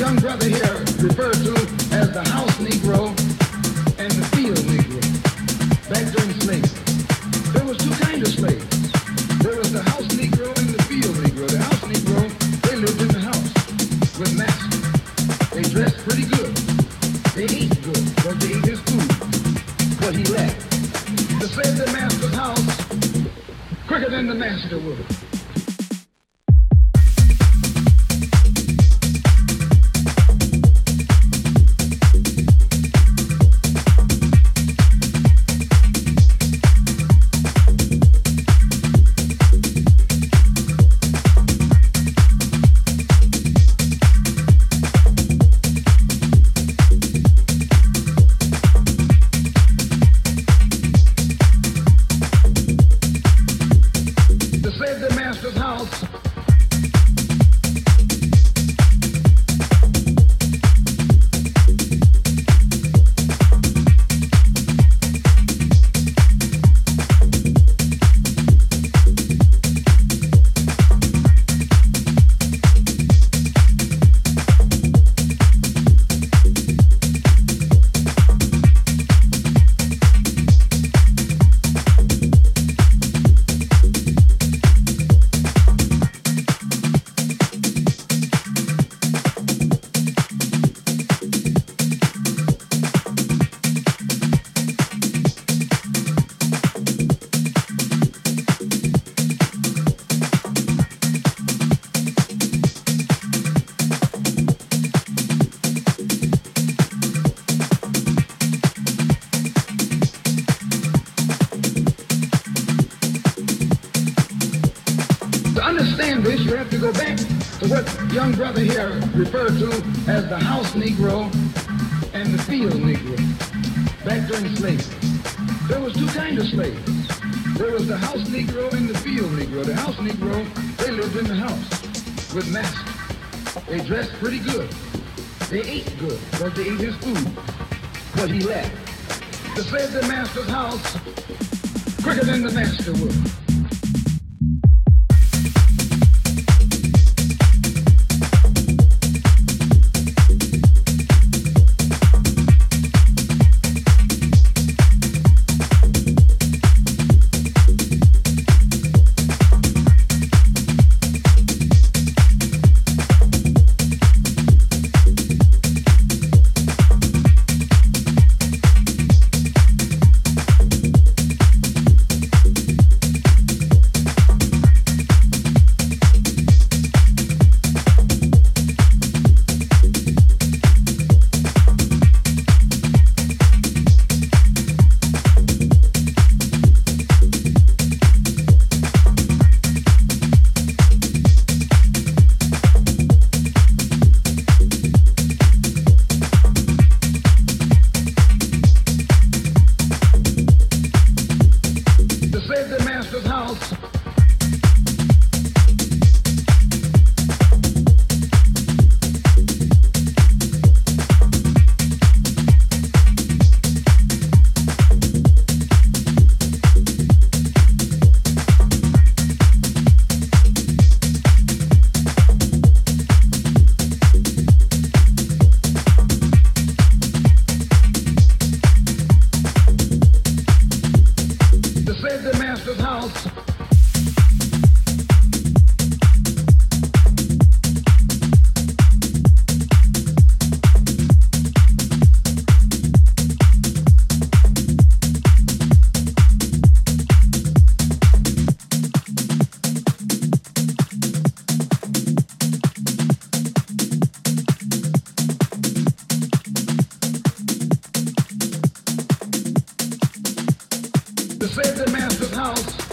young brother here referred to as the house Negro and the field Negro back during slavery. There was two kinds of slaves. There was the house Negro and the field Negro. The house Negro, they lived in the house with masters. They dressed pretty good. They ate good, but they ate his food, what he left. The save the master's house quicker than the master would. Understand this, you have to go back to what young brother here referred to as the house Negro and the field Negro back during slavery. There was two kinds of slaves. There was the house Negro and the field Negro. The house Negro, they lived in the house with master. They dressed pretty good. They ate good, but they ate his food, what he left. The save the master's house quicker than the master would. The The master's house.